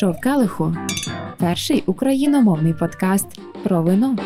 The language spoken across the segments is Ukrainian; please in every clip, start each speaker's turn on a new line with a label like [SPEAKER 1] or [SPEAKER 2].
[SPEAKER 1] Шов Келиху перший україномовний подкаст про вино.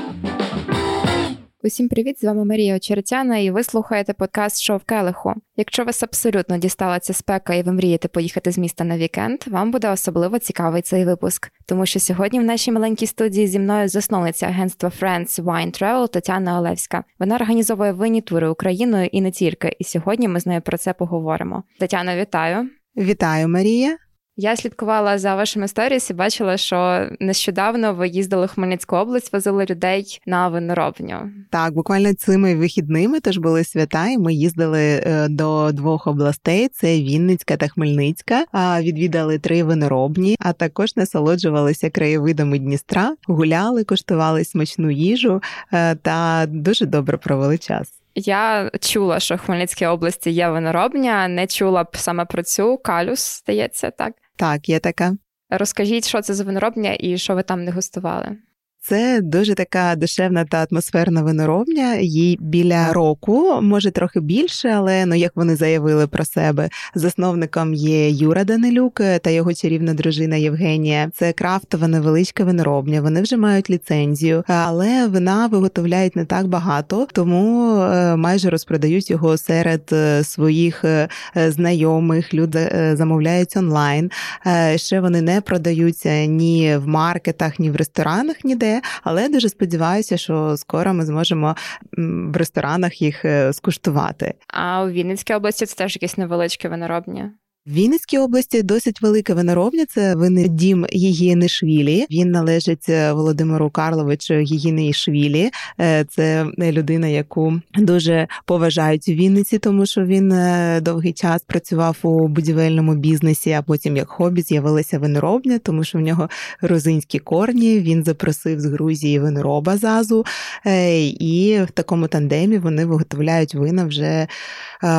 [SPEAKER 2] Усім привіт! З вами Марія Очеретяна, і ви слухаєте подкаст Шов Келиху. Якщо вас абсолютно дістала ця спека і ви мрієте поїхати з міста на вікенд, вам буде особливо цікавий цей випуск, тому що сьогодні в нашій маленькій студії зі мною засновниця агентства Friends Wine Travel Тетяна Олевська. Вона організовує винні тури Україною і не тільки. І сьогодні ми з нею про це поговоримо. Тетяно, вітаю!
[SPEAKER 3] Вітаю, Марія!
[SPEAKER 2] Я слідкувала за вашими сторіс і бачила, що нещодавно ви їздили в Хмельницьку область, возили людей на виноробню.
[SPEAKER 3] Так, буквально цими вихідними теж були свята, і ми їздили е, до двох областей: це Вінницька та Хмельницька. Відвідали три виноробні, а також насолоджувалися краєвидами Дністра, гуляли, куштували смачну їжу е, та дуже добре провели час.
[SPEAKER 2] Я чула, що в Хмельницькій області є виноробня, не чула б саме про цю калюс, здається, так.
[SPEAKER 3] Так, є така.
[SPEAKER 2] Розкажіть, що це за виноробня і що ви там не гостували?
[SPEAKER 3] Це дуже така душевна та атмосферна виноробня. Їй біля року, може трохи більше, але ну як вони заявили про себе, засновником є Юра Данилюк та його чарівна дружина Євгенія. Це крафтова невеличка виноробня. Вони вже мають ліцензію, але вина виготовляють не так багато, тому е, майже розпродають його серед е, своїх е, знайомих. Люди замовляють онлайн. Ще вони не продаються ні в маркетах, ні в ресторанах, ніде але дуже сподіваюся, що скоро ми зможемо в ресторанах їх е, скуштувати.
[SPEAKER 2] А у Вінницькій області це теж якісь невеличкі виноробня.
[SPEAKER 3] Вінницькій області досить велика виноробня. Це винний дім Єгінишвілі. Він належить е, Володимиру Карловичу Єгінишвілі. Е, це людина, яку дуже поважають у Вінниці, тому що він е, довгий час працював у будівельному бізнесі. А потім, як хобі, з'явилася виноробня, тому що в нього грузинські корні. Він запросив з Грузії винороба зазу, і в такому тандемі вони виготовляють вина вже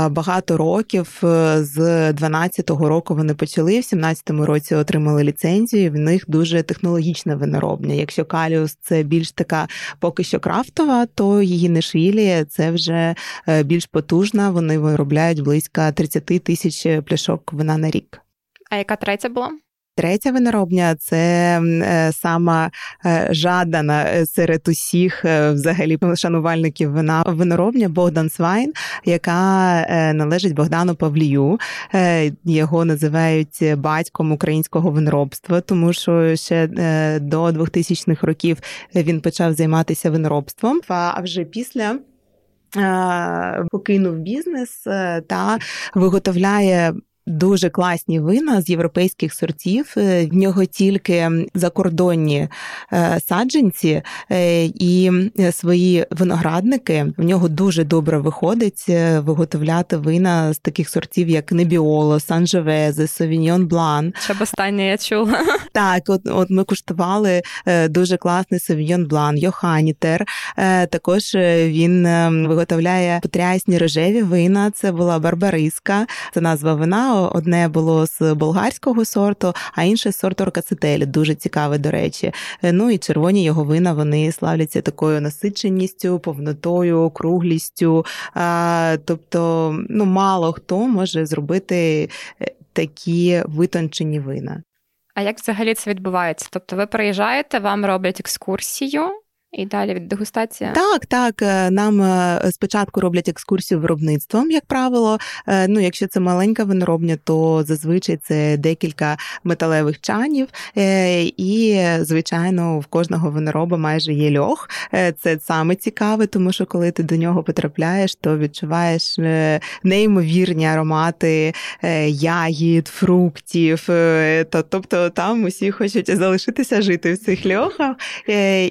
[SPEAKER 3] багато років з 12 17-го року вони почали, в 17-му році отримали ліцензію. В них дуже технологічна виноробня. Якщо Каліус це більш така поки що крафтова, то її Нешвілі це вже е, більш потужна. Вони виробляють близько 30 тисяч пляшок вина на рік.
[SPEAKER 2] А яка третя була?
[SPEAKER 3] Третя виноробня це е, сама е, жадана е, серед усіх взагалі шанувальників вина виноробня Богдан Свайн, яка належить Богдану Павлію. Його називають батьком українського виноробства, тому що ще до 2000-х років він почав займатися виноробством. А вже після. Покинув бізнес та виготовляє дуже класні вина з європейських сортів. Е, в нього тільки закордонні е, саджанці е, і свої виноградники. В нього дуже добре виходить виготовляти вина з таких сортів, як Небіоло, Санжевезе, Совіньон Блан.
[SPEAKER 2] Щоб останнє я чула.
[SPEAKER 3] Так, от от ми куштували дуже класний Совіньон Блан, Йоханітер. Також він виготовляє потрясні рожеві вина. Це була Барбариска, це назва вина одне було з болгарського сорту, а інше з сорту Оркацетелі. Дуже цікаве, до речі. Е, ну і червоні його вина вони славляться такою насиченістю, повнотою, округлістю. Тобто, ну мало хто може зробити е, такі витончені вина.
[SPEAKER 2] А як взагалі це відбувається? Тобто ви приїжджаєте, вам роблять екскурсію, і далі від дегустація?
[SPEAKER 3] Так, так. Е, нам е, спочатку роблять екскурсію виробництвом, як правило. Е, ну, якщо це маленька виноробня, то зазвичай це декілька металевих чанів. І, звичайно, в кожного винороба майже є льох. Це саме цікаве, тому що коли ти до нього потрапляєш, то відчуваєш неймовірні аромати ягід, фруктів. Тобто там усі хочуть залишитися жити в цих льохах.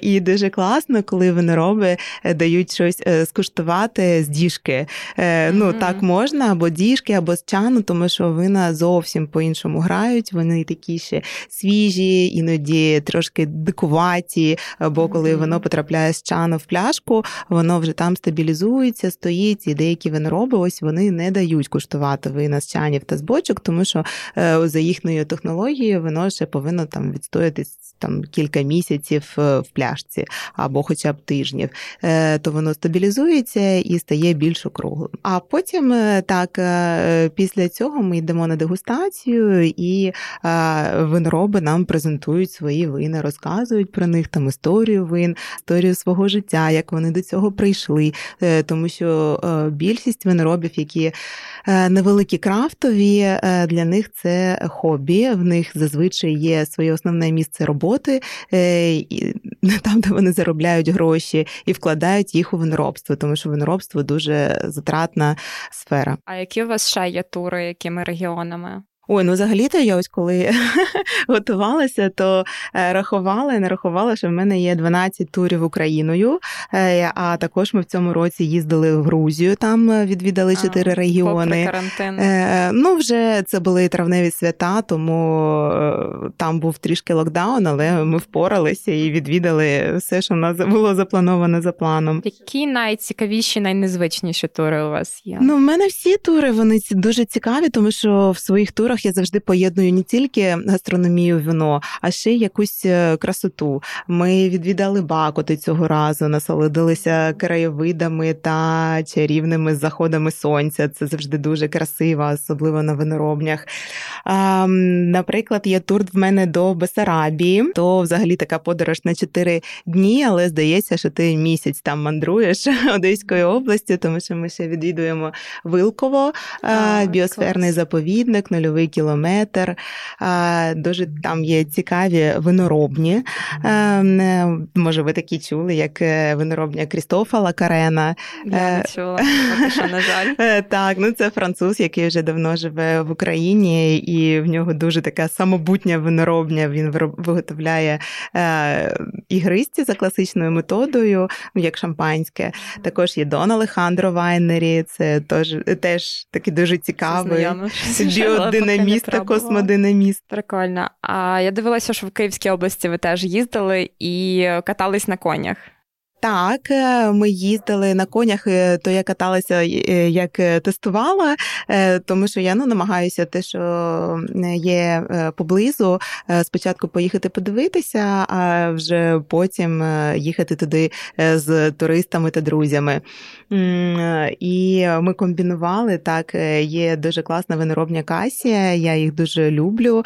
[SPEAKER 3] І дуже класно класно, коли винороби е, дають щось е, скуштувати з діжки. Mm-hmm. Ну так можна, або діжки, або з чану, тому що вина зовсім по-іншому грають. Вони такі ще свіжі, іноді трошки дикуваті. Бо коли mm-hmm. воно потрапляє з чану в пляшку, воно вже там стабілізується, стоїть. І деякі винороби ось вони не дають куштувати вина з чанів та з бочок, тому що за їхньою технологією воно ще повинно там відстояти там кілька місяців в пляшці. Або хоча б тижнів, то воно стабілізується і стає більш округлим. А потім так після цього ми йдемо на дегустацію, і винороби нам презентують свої вини, розказують про них там історію вин, історію свого життя, як вони до цього прийшли. Тому що більшість виноробів, які невеликі крафтові, для них це хобі. В них зазвичай є своє основне місце роботи, е, там, де вони заробляють гроші і вкладають їх у виноробство, тому що виноробство дуже затратна сфера.
[SPEAKER 2] А які у вас ще є тури, якими регіонами?
[SPEAKER 3] Ой, ну взагалі-то я ось коли готувалася, то е, рахувала і нарахувала, що в мене є 12 турів Україною. Е, а також ми в цьому році їздили в Грузію, там е, відвідали чотири регіони.
[SPEAKER 2] карантин.
[SPEAKER 3] Ну, вже це були травневі свята, тому там був трішки локдаун, але ми впоралися і відвідали все, що в нас було заплановано за планом.
[SPEAKER 2] Які найцікавіші, найнезвичніші тури у вас є?
[SPEAKER 3] Ну, в мене всі тури вони дуже цікаві, тому що в своїх турах турах я завжди поєдную не тільки гастрономію, вино, а ще якусь е, красоту. Ми відвідали Бакоти цього разу, насолодилися краєвидами та чарівними заходами сонця. Це завжди дуже красиво, особливо на виноробнях. А, Наприклад, є тур в мене до Бесарабії, то взагалі така подорож на 4 дні, але здається, що ти місяць там мандруєш Одеською областю, тому що ми ще відвідуємо Вилково, а, біосферний клас. заповідник, нульовий кілометр. Дуже там є цікаві виноробні. Е, може, ви такі чули, як е, виноробня Крістофа Лакарена.
[SPEAKER 2] Я не е, чула, що, на жаль.
[SPEAKER 3] Так, ну це француз, який вже давно живе в Україні, і в нього дуже така самобутня виноробня. Він виготовляє ігристі за класичною методою, як шампанське. Також є Дон Алехандро Вайнері, це теж, теж такий дуже цікавий біодинаміст та космодинаміст.
[SPEAKER 2] Прикольно. А я дивилася, що в Київській області ви теж їздили і катались на конях.
[SPEAKER 3] Так, е, ми їздили на конях, е, то я каталася е, як тестувала, тому що я ну намагаюся те, що є поблизу, спочатку поїхати подивитися, а вже потім їхати туди з туристами та друзями. І ми комбінували так. Є дуже класна виноробня Касія. Я їх дуже люблю.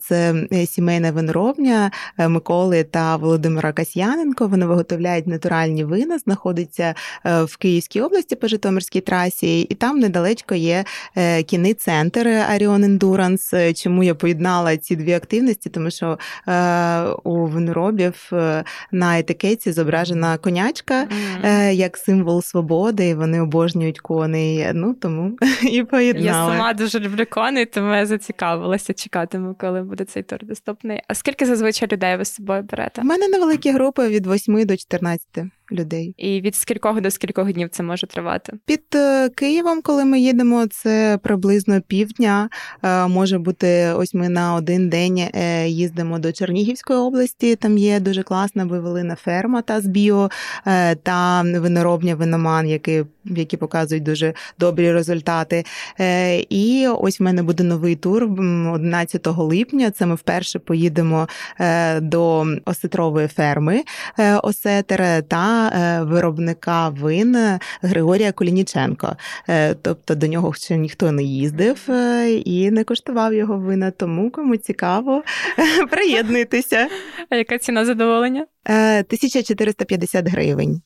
[SPEAKER 3] Це сімейна виноробня Миколи та Володимира Касьяненко. Вони виготовляють натуральні вина, знаходиться е, в Київській області по Житомирській трасі, і там недалечко є е, кінний центр Аріон Ендуранс. Чому я поєднала ці дві активності? Тому що е, у виноробів на етикетці зображена конячка mm-hmm. як символ свободи, і вони обожнюють коней. Ну тому і поєднала.
[SPEAKER 2] Я сама дуже люблю коней, тому я зацікавилася, чекатиму, коли буде цей тур доступний. А скільки зазвичай людей ви з собою берете?
[SPEAKER 3] У мене невеликі групи від 8 до 14 etti. Людей.
[SPEAKER 2] І від скількох до скількох днів це може тривати?
[SPEAKER 3] Під е, Києвом, коли ми їдемо, це приблизно півдня. Е, може бути, ось ми на один день е, їздимо до Чернігівської області. Там є дуже класна вивелина ферма та з біо та виноробня виноман, які які показують дуже добрі результати. І ось в мене буде новий тур 11 липня. Це ми вперше поїдемо до осетрової ферми Осетер та Е, виробника вин Григорія Колініченко. Е, тобто до нього ще ніхто не їздив е, і не коштував його вина. Тому кому цікаво, приєднуйтеся.
[SPEAKER 2] А яка ціна задоволення?
[SPEAKER 3] 1450 гривень.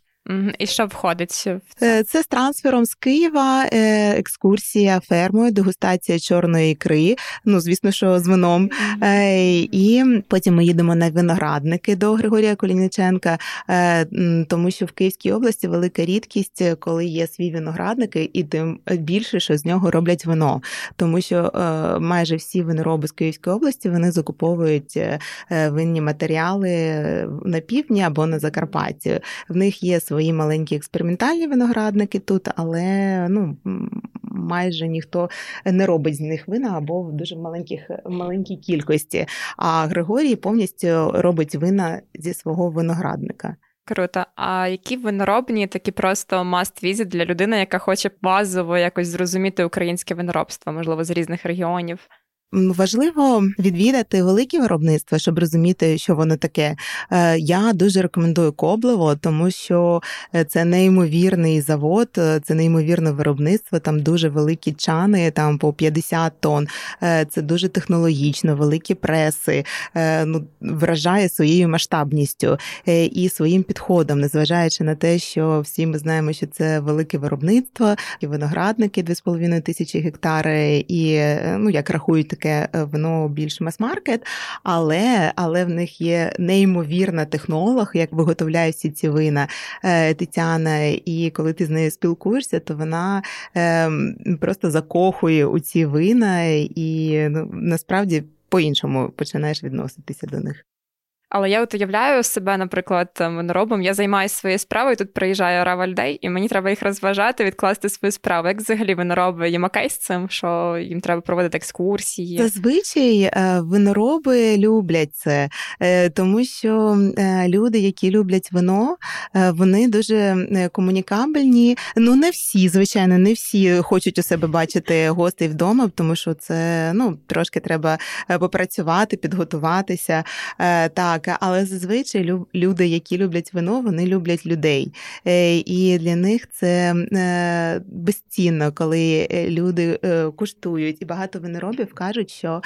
[SPEAKER 2] І що входить в
[SPEAKER 3] це? Це з трансфером з Києва, е, екскурсія фермою, дегустація чорної ікри, ну звісно, що з вином. Mm-hmm. І потім ми їдемо на виноградники до Григорія Колініченка, е, тому що в Київській області велика рідкість, коли є свій виноградники, і тим більше, що з нього роблять вино, тому що майже всі винороби з Київської області вони закуповують винні матеріали на півдні або на Закарпатті. В них є свої свої маленькі експериментальні виноградники тут, але ну. Майже ніхто не робить з них вина або в дуже маленьких маленькій кількості. А Григорій повністю робить вина зі свого виноградника.
[SPEAKER 2] Круто. А які виноробні такі просто must visit для людини, яка хоче базово якось зрозуміти українське виноробство, можливо, з різних регіонів?
[SPEAKER 3] Важливо відвідати великі виробництва, щоб розуміти, що воно таке. Е, я дуже рекомендую Коблево, тому що е, це неймовірний завод, е, це неймовірне виробництво. Там дуже великі чани, там по 50 тонн. Це дуже технологічно, великі преси. Ну вражає своєю масштабністю і своїм підходом, незважаючи на те, що всі ми знаємо, що це велике виробництво, і виноградники 2,5 тисячі гектари, і ну як рахують таке е, вино більш мас-маркет, але але в них є неймовірна технолог, як виготовляє всі ці вина е, Тетяна. І коли ти з нею спілкуєшся, то вона ем, просто закохує у ці вина, і ну, насправді по-іншому починаєш відноситися до них.
[SPEAKER 2] Але я от уявляю себе, наприклад, виноробом, я займаюся своєю справою, тут приїжджає Равальдей, і мені треба їх розважати, відкласти свою справу. Як взагалі винороби їм окей з цим, що їм треба проводити екскурсії?
[SPEAKER 3] Зазвичай е, винороби люблять це, е, тому що е, люди, які люблять вино, вони дуже комунікабельні. Ну, не всі, звичайно, не всі хочуть у себе бачити гостей вдома, тому що це ну, трошки треба попрацювати, підготуватися. Так, так, але зазвичай люди, які люблять вино, вони люблять людей. Е, і для них це е, безцінно, коли е, люди куштують. І багато виноробів кажуть, що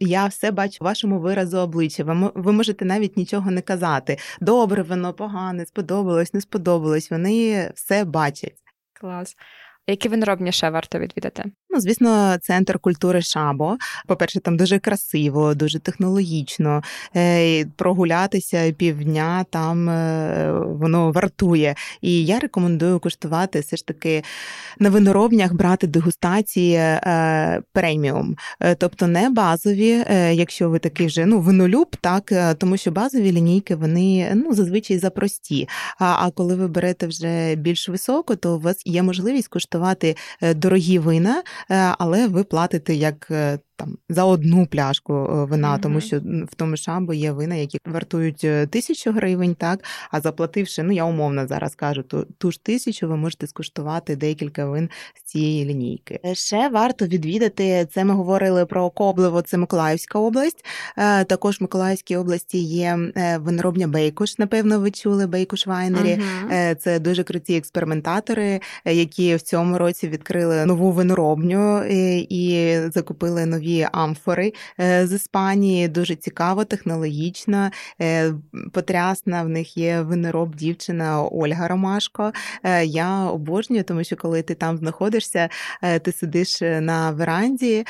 [SPEAKER 3] я все бачу в вашому виразу обличчя. Ви можете навіть нічого не казати. Добре, вино погане, сподобалось, не сподобалось. Вони все бачать.
[SPEAKER 2] Клас. Які виноробні ще варто відвідати?
[SPEAKER 3] Ну, звісно, центр культури Шабо. По-перше, там дуже красиво, дуже технологічно. Е, прогулятися півдня там е, воно вартує. І я рекомендую куштувати все ж таки на виноробнях брати дегустації е, преміум, тобто не базові, якщо ви такий вже ну винолюб, так тому що базові лінійки вони ну зазвичай запрості. А, а коли ви берете вже більш високо, то у вас є можливість куштувати дорогі вина. Е, але ви платите як е, там за одну пляшку е, вина, mm-hmm. тому що в тому шамбо є вина, які вартують е, тисячу гривень, так а заплативши, ну я умовно зараз кажу, ту, ту ж тисячу ви можете скуштувати декілька вин з цієї лінійки. Е, ще варто відвідати це. Ми говорили про Коблево, це Миколаївська область. Також в Миколаївській області є виноробня Бейкуш. Напевно, ви чули Бейкуш Вайнері. Mm-hmm. Це дуже круті експериментатори, які в цьому році відкрили нову виноробню і закупили нові нові амфори е, з Іспанії. Дуже цікаво, технологічно, е, потрясна. В них є винороб дівчина Ольга Ромашко. Е, я обожнюю, тому що коли ти там знаходишся, ти сидиш на веранді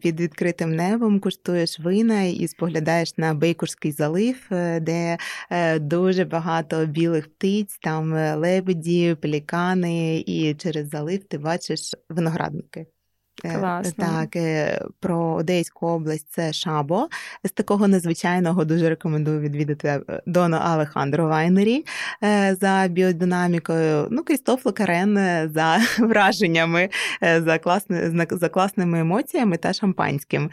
[SPEAKER 3] під відкритим небом, куштуєш вина і споглядаєш на Бейкурський залив, де дуже багато білих птиць, там лебеді, пелікани, і через залив ти бачиш виноградники.
[SPEAKER 2] Е, Класно.
[SPEAKER 3] Так, е, про Одеську область це Шабо. З такого незвичайного дуже рекомендую відвідати е, Доно Алехандро Вайнері за біодинамікою. Ну, Крістоф Локарен за враженнями, за класни, за класними емоціями та шампанським.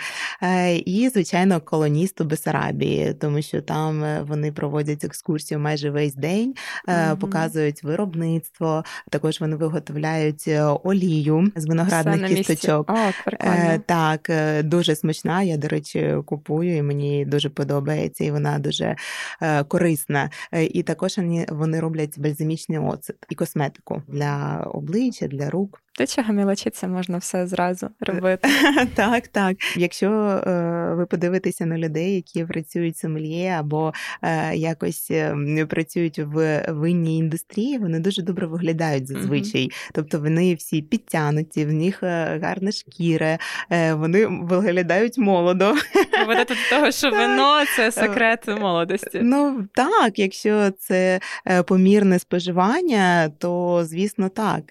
[SPEAKER 3] І, звичайно, колоністу Бесарабії, тому що там вони проводять екскурсію майже весь день, mm показують виробництво. Також вони виготовляють олію з виноградних кісточок квіточок.
[SPEAKER 2] О, е,
[SPEAKER 3] Так, е, дуже смачна. Я, до речі, купую, і мені дуже подобається, і вона дуже е, корисна. Е, і також вони роблять бальзамічний оцет і косметику для обличчя, для рук.
[SPEAKER 2] До чого мілочиться, можна все зразу робити.
[SPEAKER 3] Так, так. Якщо е, ви подивитеся на людей, які працюють сомельє або е, якось е, працюють в винній індустрії, вони дуже добре виглядають зазвичай. Mm-hmm. Тобто вони всі підтянуті, в них е, гарна шкіра, е, вони виглядають молодо.
[SPEAKER 2] Ведете до того, що вино це секрет молодості.
[SPEAKER 3] Ну так, якщо це е, помірне споживання, то звісно так.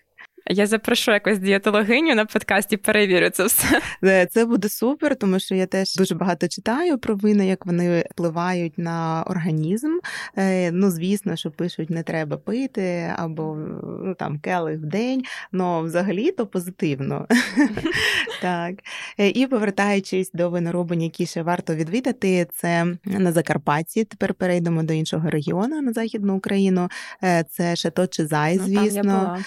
[SPEAKER 2] Я запрошу якось дієтологиню на подкасті, перевірю це все.
[SPEAKER 3] Е, це буде супер, тому що я теж дуже багато читаю про вина, як вони впливають на організм. Е, ну, звісно, що пишуть, не треба пити або ну там келих в день, але взагалі то позитивно. Так. Е, і повертаючись до виноробень, які ще варто відвідати, це на Закарпатті. Тепер перейдемо до іншого регіону на Західну Україну. Це Шато Чизай, ну, звісно.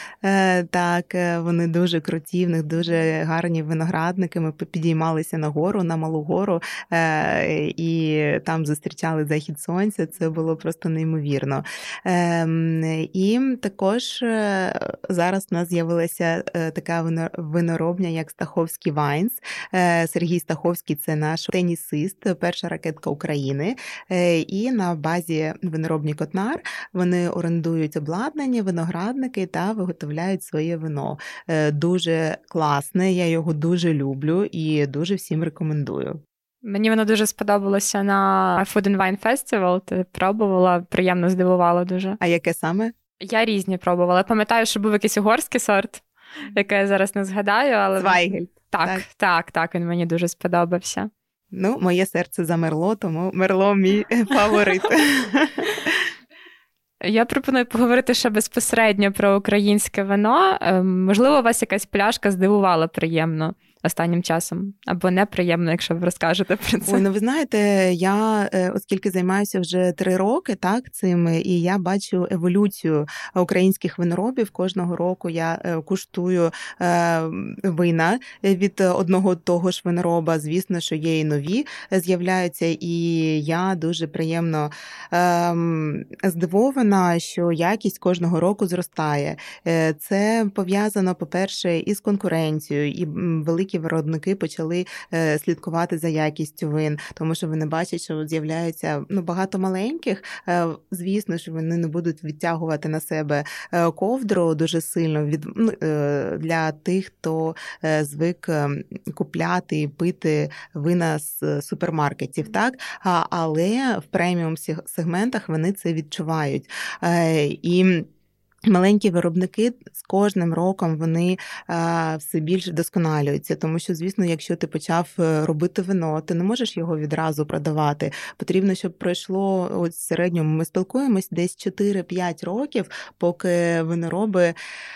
[SPEAKER 3] Так, е, вони дуже круті, в них дуже гарні виноградники. Ми підіймалися на гору, на малу гору, і там зустрічали захід сонця. Це було просто неймовірно. Ем, і також зараз у нас з'явилася така виноробня, як Stakhovsky Wines. Сергій Стаховський це наш тенісист, перша ракетка України. І на базі виноробні Котнар вони орендують обладнання, виноградники та виготовляють своє вино. Е, дуже класне, я його дуже люблю і дуже всім рекомендую.
[SPEAKER 2] Мені воно дуже сподобалося на Food and Wine Festival. Ти пробувала, приємно здивувало дуже.
[SPEAKER 3] А яке саме?
[SPEAKER 2] Я різні пробувала. Пам'ятаю, що був якийсь угорський сорт, який я зараз не згадаю, але
[SPEAKER 3] Звайгель.
[SPEAKER 2] Так, так, так, так, він мені дуже сподобався.
[SPEAKER 3] Ну, моє серце замерло, тому мерло мій фаворит.
[SPEAKER 2] Я пропоную поговорити ще безпосередньо про українське вино. Ем, можливо, вас якась пляшка здивувала приємно останнім часом, або неприємно, якщо ви розкажете про це.
[SPEAKER 3] Ой, ну ви знаєте, я е, оскільки займаюся вже три роки, так цим, і я бачу еволюцію українських виноробів. Кожного року я е, куштую е, вина від одного того ж винороба. Звісно, що є і нові з'являються, і я дуже приємно ем, здивована, що якість кожного року зростає. Це пов'язано, по-перше, із конкуренцією і великі великі виробники почали е, слідкувати за якістю вин, тому що вони бачать, що з'являються ну багато маленьких. Е, звісно, що вони не будуть відтягувати на себе е, ковдру дуже сильно від ну, для тих, хто звик купляти і пити вина з супермаркетів, так але в преміум сегментах вони це відчувають і. Маленькі виробники з кожним роком вони а, все більше вдосконалюються, тому що, звісно, якщо ти почав е, робити вино, ти не можеш його відразу продавати. Потрібно, щоб пройшло ось в середньому. Ми спілкуємось десь 4-5 років, поки винороби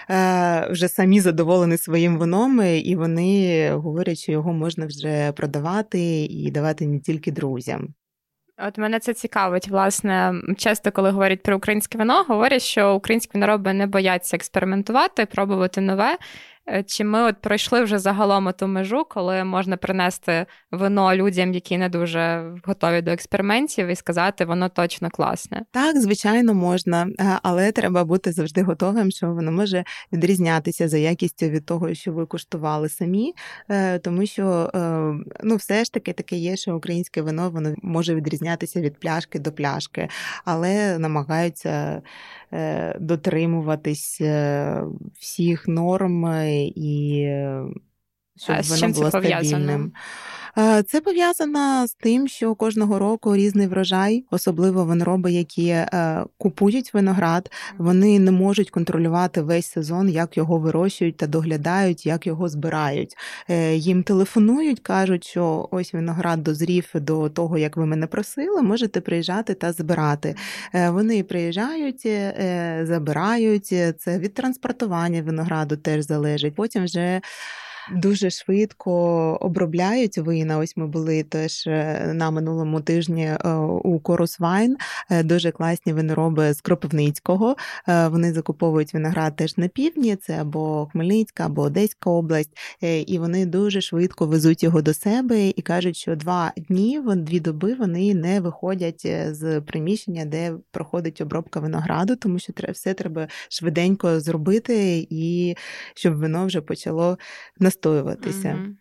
[SPEAKER 3] е, вже самі задоволені своїм вином, і вони говорять, що його можна вже продавати і давати не тільки друзям.
[SPEAKER 2] От мене це цікавить. Власне, часто, коли говорять про українське вино, говорять, що українські винороби не бояться експериментувати, пробувати нове. Е, чи ми от пройшли вже загалом ту межу, коли можна принести вино людям, які не дуже готові до експериментів, і сказати, воно точно класне?
[SPEAKER 3] Так, звичайно, можна, е, але треба бути завжди готовим, що воно може відрізнятися за якістю від того, що ви куштували самі, е, тому що ну, все ж таки таке є, що українське вино воно може відрізнятися від пляшки до пляшки, але намагаються дотримуватись всіх норм і щоб а воно було стабільним. Це пов'язано з тим, що кожного року різний врожай, особливо винороби, які е, купують виноград, вони не можуть контролювати весь сезон, як його вирощують та доглядають, як його збирають. Е, їм телефонують, кажуть, що ось виноград дозрів до того, як ви мене просили, можете приїжджати та збирати. Е, вони приїжджають, забирають це від транспортування винограду теж залежить. Потім вже дуже швидко обробляють вина. Ось ми були теж е, на минулому тижні е, у Корусвайн, е, дуже класні винороби з Кропивницького. Вони закуповують виноград теж на півдні, це або Хмельницька, або Одеська область, і вони дуже швидко везуть його до себе і кажуть, що два дні, дві доби вони не виходять з приміщення, де проходить обробка винограду, тому що все треба швиденько зробити, і щоб вино вже почало на настоюватися. Угу.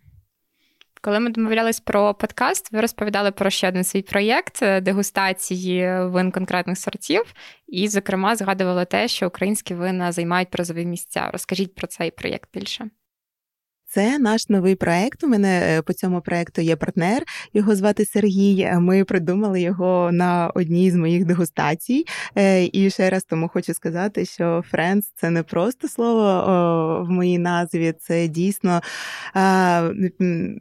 [SPEAKER 2] Коли ми домовлялись про подкаст, ви розповідали про ще один свій проєкт е, дегустації вин конкретних сортів, і, зокрема, згадували те, що українські вина займають призові місця. Розкажіть про цей проєкт більше.
[SPEAKER 3] Це наш новий проект. У мене е, по цьому проекту є партнер. Його звати Сергій. Ми придумали його на одній з моїх дегустацій. Е, і ще раз тому хочу сказати, що Friends – це не просто слово в моїй назві, це дійсно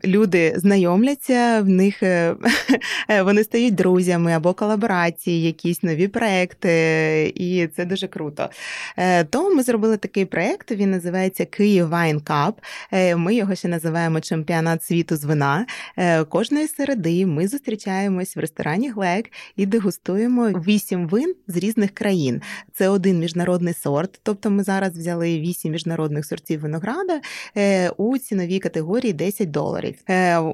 [SPEAKER 3] люди знайомляться, в них е, вони стають друзями або колаборації, якісь нові проекти, і це дуже круто. Тому ми зробили такий проект. Він називається Київ Wine Cup ми його ще називаємо чемпіонат світу з вина. Кожної середи ми зустрічаємось в ресторані Глек і дегустуємо вісім вин з різних країн. Це один міжнародний сорт, тобто ми зараз взяли вісім міжнародних сортів винограда у ціновій категорії 10 доларів.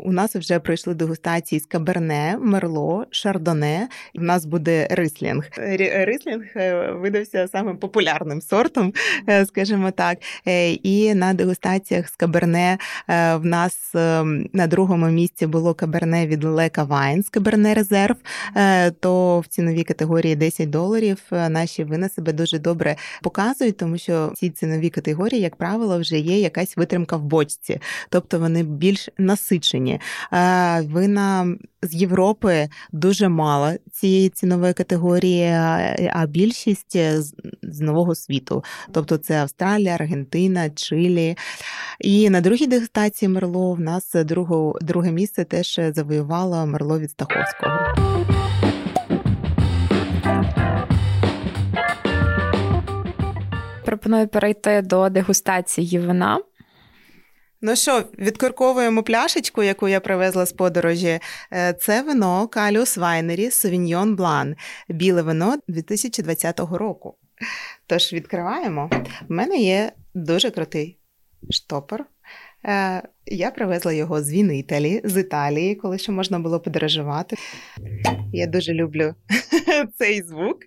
[SPEAKER 3] У нас вже пройшли дегустації з каберне, мерло, шардоне. У нас буде рислінг. Рислінг видався самим популярним сортом, скажімо так. І на дегустаціях з каберне в нас ем, на другому місці було каберне від Leleka Wines, каберне резерв. То в ціновій категорії 10 доларів наші вина себе дуже добре показують, тому що в цій ціновій категорії, як правило, вже є якась витримка в бочці, тобто вони більш насичені. Вина з Європи дуже мало цієї цінової категорії, а більшість з нового світу, тобто це Австралія, Аргентина, Чилі. І на другій дегустації Мерло в нас друге, друге місце теж завоювало Мерло від Стаховського.
[SPEAKER 2] Пропоную перейти до дегустації вина.
[SPEAKER 3] Ну що, відкорковуємо пляшечку, яку я привезла з подорожі. Е, це вино Каліус Вайнері Совіньйон Блан, біле вино 2020 року. Тож відкриваємо. У мене є дуже крутий штопор. Е, я привезла його з Вінителі, з Італії, коли ще можна було подорожувати. Я дуже люблю цей звук,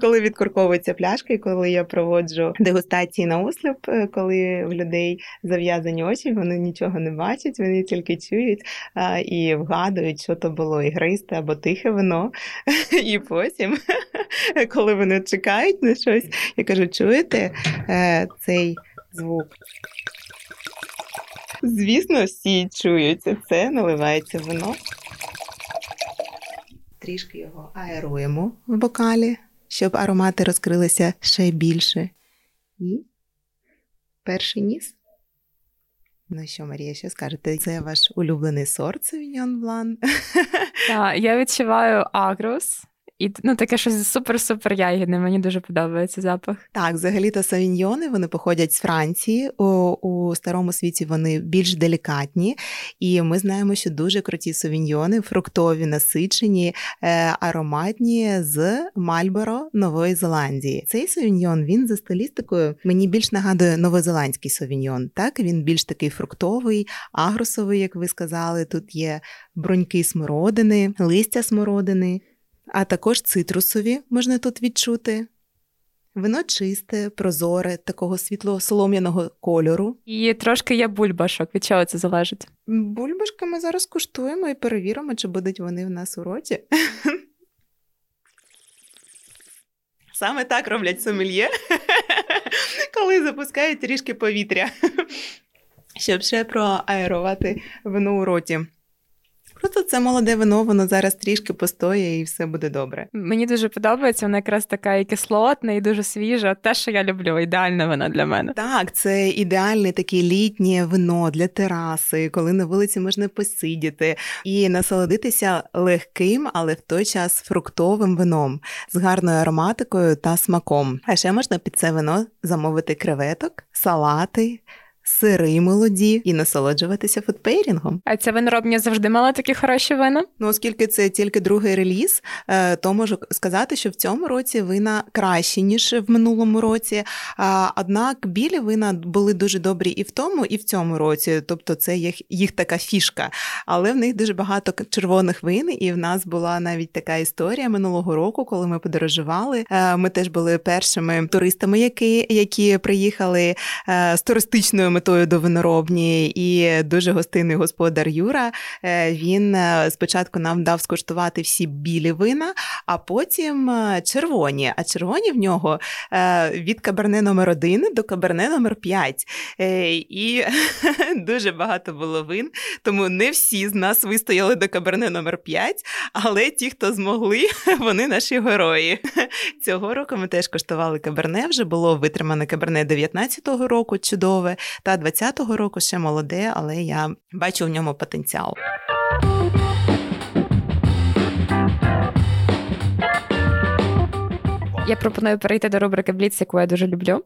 [SPEAKER 3] коли відкурковується пляшка, і коли я проводжу дегустації на осліп, е, коли в людей зав'язані очі, вони нічого не бачать, вони тільки чують і вгадують, що то було ігристе або тихе вино. І потім, коли вони чекають на щось, я кажу: чуєте е, цей звук? Звісно, всі чуються це, наливається вино. Трішки його аеруємо в бокалі, щоб аромати розкрилися ще більше. І перший ніс. Ну що, Марія, що скажете? Це ваш улюблений сорт Савіньон Блан?
[SPEAKER 2] Так, Я відчуваю агрос. І ну таке щось супер-супер ягідне. Мені дуже подобається запах.
[SPEAKER 3] Так, взагалі-то савіньйони вони походять з Франції. У, у старому світі вони більш делікатні, і ми знаємо, що дуже круті савіньйони, фруктові, насичені, е, ароматні з Мальборо Нової Зеландії. Цей савіньйон він за стилістикою мені більш нагадує новозеландський савіньйон. Так він більш такий фруктовий, агросовий, як ви сказали. Тут є броньки смородини, листя смородини а також цитрусові можна тут відчути. Вино чисте, прозоре, такого світло-солом'яного кольору.
[SPEAKER 2] І трошки є бульбашок. Від чого це залежить?
[SPEAKER 3] Бульбашки ми зараз куштуємо і перевіримо, чи будуть вони в нас у роті. Саме так роблять сомельє, коли запускають трішки повітря, щоб ще проаерувати вино у роті. Просто це молоде вино, воно зараз трішки постоє і все буде добре.
[SPEAKER 2] Мені дуже подобається, воно якраз така і кислотна, і дуже свіжа. Те, що я люблю, ідеальне вино для мене.
[SPEAKER 3] Так, це ідеальне таке літнє вино для тераси, коли на вулиці можна посидіти і насолодитися легким, але в той час фруктовим вином з гарною ароматикою та смаком. А ще можна під це вино замовити креветок, салати сири молоді і насолоджуватися фудпейрінгом.
[SPEAKER 2] А ця виноробня завжди мала такі хороші вина?
[SPEAKER 3] Ну, оскільки це тільки другий реліз, е, то можу сказати, що в цьому році вина кращі, ніж в минулому році. Однак білі вина були дуже добрі і в тому, і в цьому році. Тобто, це їх, їх така фішка. Але в них дуже багато червоних вин, і в нас була навіть така історія минулого року, коли ми подорожували. Е, ми теж були першими туристами, які, які приїхали е, з туристичною метою до виноробні, і дуже гостинний господар Юра. Е, він е, спочатку нам дав скуштувати всі білі вина, а потім е, червоні. А червоні в нього від каберне номер 1 до каберне номер 5. І дуже багато було вин, тому не всі з нас вистояли до каберне номер 5, але ті, хто змогли, вони наші герої. Цього року ми теж коштували каберне, вже було витримане каберне 19-го року, чудове. Та 20-го року ще молоде, але я бачу в ньому потенціал.
[SPEAKER 2] Я пропоную перейти до рубрики Бліц, яку я дуже люблю.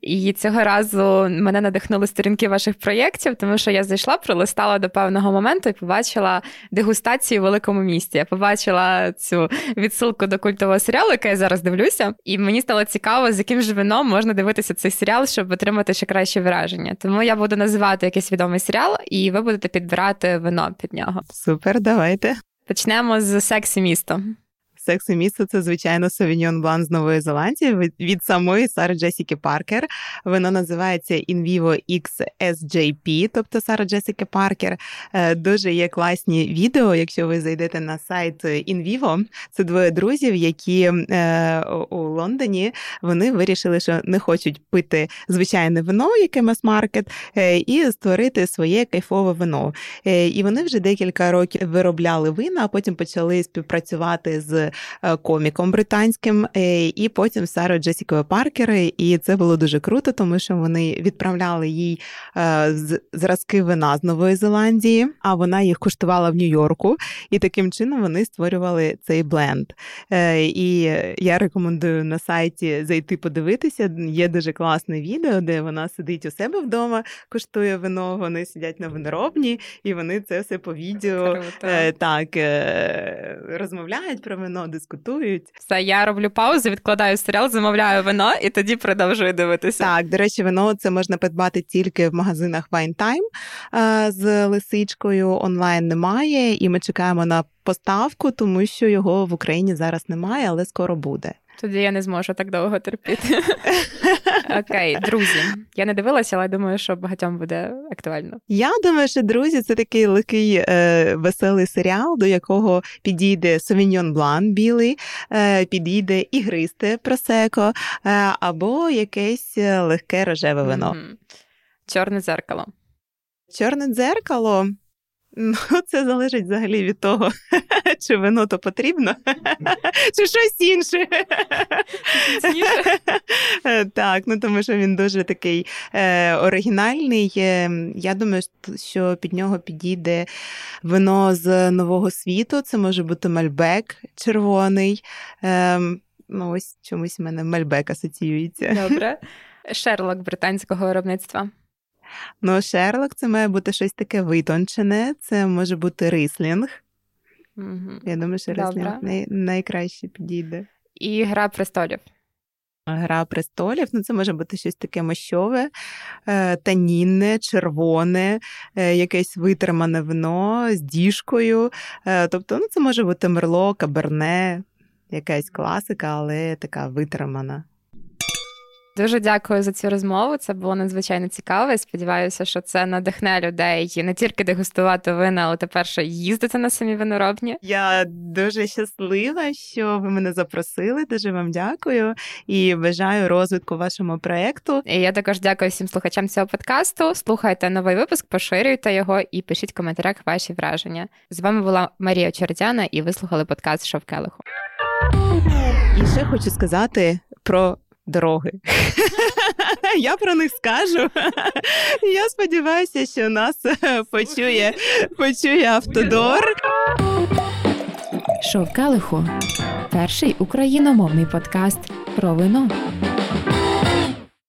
[SPEAKER 2] І цього разу мене надихнули сторінки ваших проєктів, тому що я зайшла, пролистала до певного моменту і побачила дегустацію в великому місті. Я побачила цю відсилку до культового серіалу, який я зараз дивлюся, і мені стало цікаво, з яким же вином можна дивитися цей серіал, щоб отримати ще краще враження. Тому я буду називати якийсь відомий серіал, і ви будете підбирати вино під нього.
[SPEAKER 3] Супер, давайте.
[SPEAKER 2] Почнемо з сексі місто.
[SPEAKER 3] Секси місто це, звичайно, Sauvignon Blanc з Нової Зеландії від, самої Сари Джесіки Паркер. Воно називається In Vivo X SJP, тобто Сара Джесіки Паркер. Е, дуже є класні відео, якщо ви зайдете на сайт In Vivo. Це двоє друзів, які е, у Лондоні вони вирішили, що не хочуть пити звичайне вино, яке мас-маркет, е, і створити своє кайфове вино. І вони вже декілька років виробляли вина, а потім почали співпрацювати з коміком британським, е, і потім Сарою Джесікою Паркер. І це було дуже круто, тому що вони відправляли їй е, зразки вина з Нової Зеландії, а вона їх куштувала в Нью-Йорку. І таким чином вони створювали цей бленд. І я рекомендую на сайті зайти подивитися. Є дуже класне відео, де вона сидить у себе вдома, куштує вино. Вони сидять на виноробні, і вони це все по відео Круто. так розмовляють про вино дискутують.
[SPEAKER 2] Все, я роблю паузу, відкладаю серіал, замовляю вино і тоді продовжую дивитися.
[SPEAKER 3] Так, до речі, вино це можна придбати тільки в магазинах Wine Time з лисичкою. Онлайн немає, і ми чекаємо на поставку, тому що його в Україні зараз немає, але скоро буде.
[SPEAKER 2] Тоді я не зможу так довго терпіти. Окей, друзі. Я не дивилася, але думаю, що багатьом буде актуально.
[SPEAKER 3] Я думаю, що друзі, це такий легкий е, веселий серіал, до якого підійде Совіньон Блан білий, е, підійде ігристе просеко, е, або якесь легке рожеве вино. Mm-hmm.
[SPEAKER 2] Чорне дзеркало.
[SPEAKER 3] Чорне дзеркало. Ну, це залежить взагалі від того, чи вино то потрібно, чи щось інше. Так, ну тому що він дуже такий е, оригінальний. Е, я думаю, що під нього підійде вино з нового світу. Це може бути мальбек червоний. Е, ну, Ось чомусь в мене мальбек асоціюється.
[SPEAKER 2] Добре. Шерлок британського виробництва.
[SPEAKER 3] Ну, Шерлок це має бути щось таке витончене, це може бути рислінг. Угу. Я думаю, що рислінг най- найкраще підійде.
[SPEAKER 2] І гра престолів.
[SPEAKER 3] Гра престолів, ну це може бути щось таке мощове, е, танінне, червоне, е, якесь витримане вино з діжкою. Е, тобто, ну, це може бути мерло, каберне, якась класика, але така витримана.
[SPEAKER 2] Дуже дякую за цю розмову. Це було надзвичайно цікаво. і Сподіваюся, що це надихне людей не тільки дегустувати вина, але тепер ще їздити на самі виноробні.
[SPEAKER 3] Я дуже щаслива, що ви мене запросили. Дуже вам дякую і бажаю розвитку вашому проекту.
[SPEAKER 2] І Я також дякую всім слухачам цього подкасту. Слухайте новий випуск, поширюйте його і пишіть в коментарях ваші враження. З вами була Марія Черетяна, і ви слухали подкаст Шовкелиху.
[SPEAKER 3] І ще хочу сказати про дороги. Я про них скажу. Я сподіваюся, що нас почує почує автодор.
[SPEAKER 1] Шовкалиху перший україномовний подкаст про вино.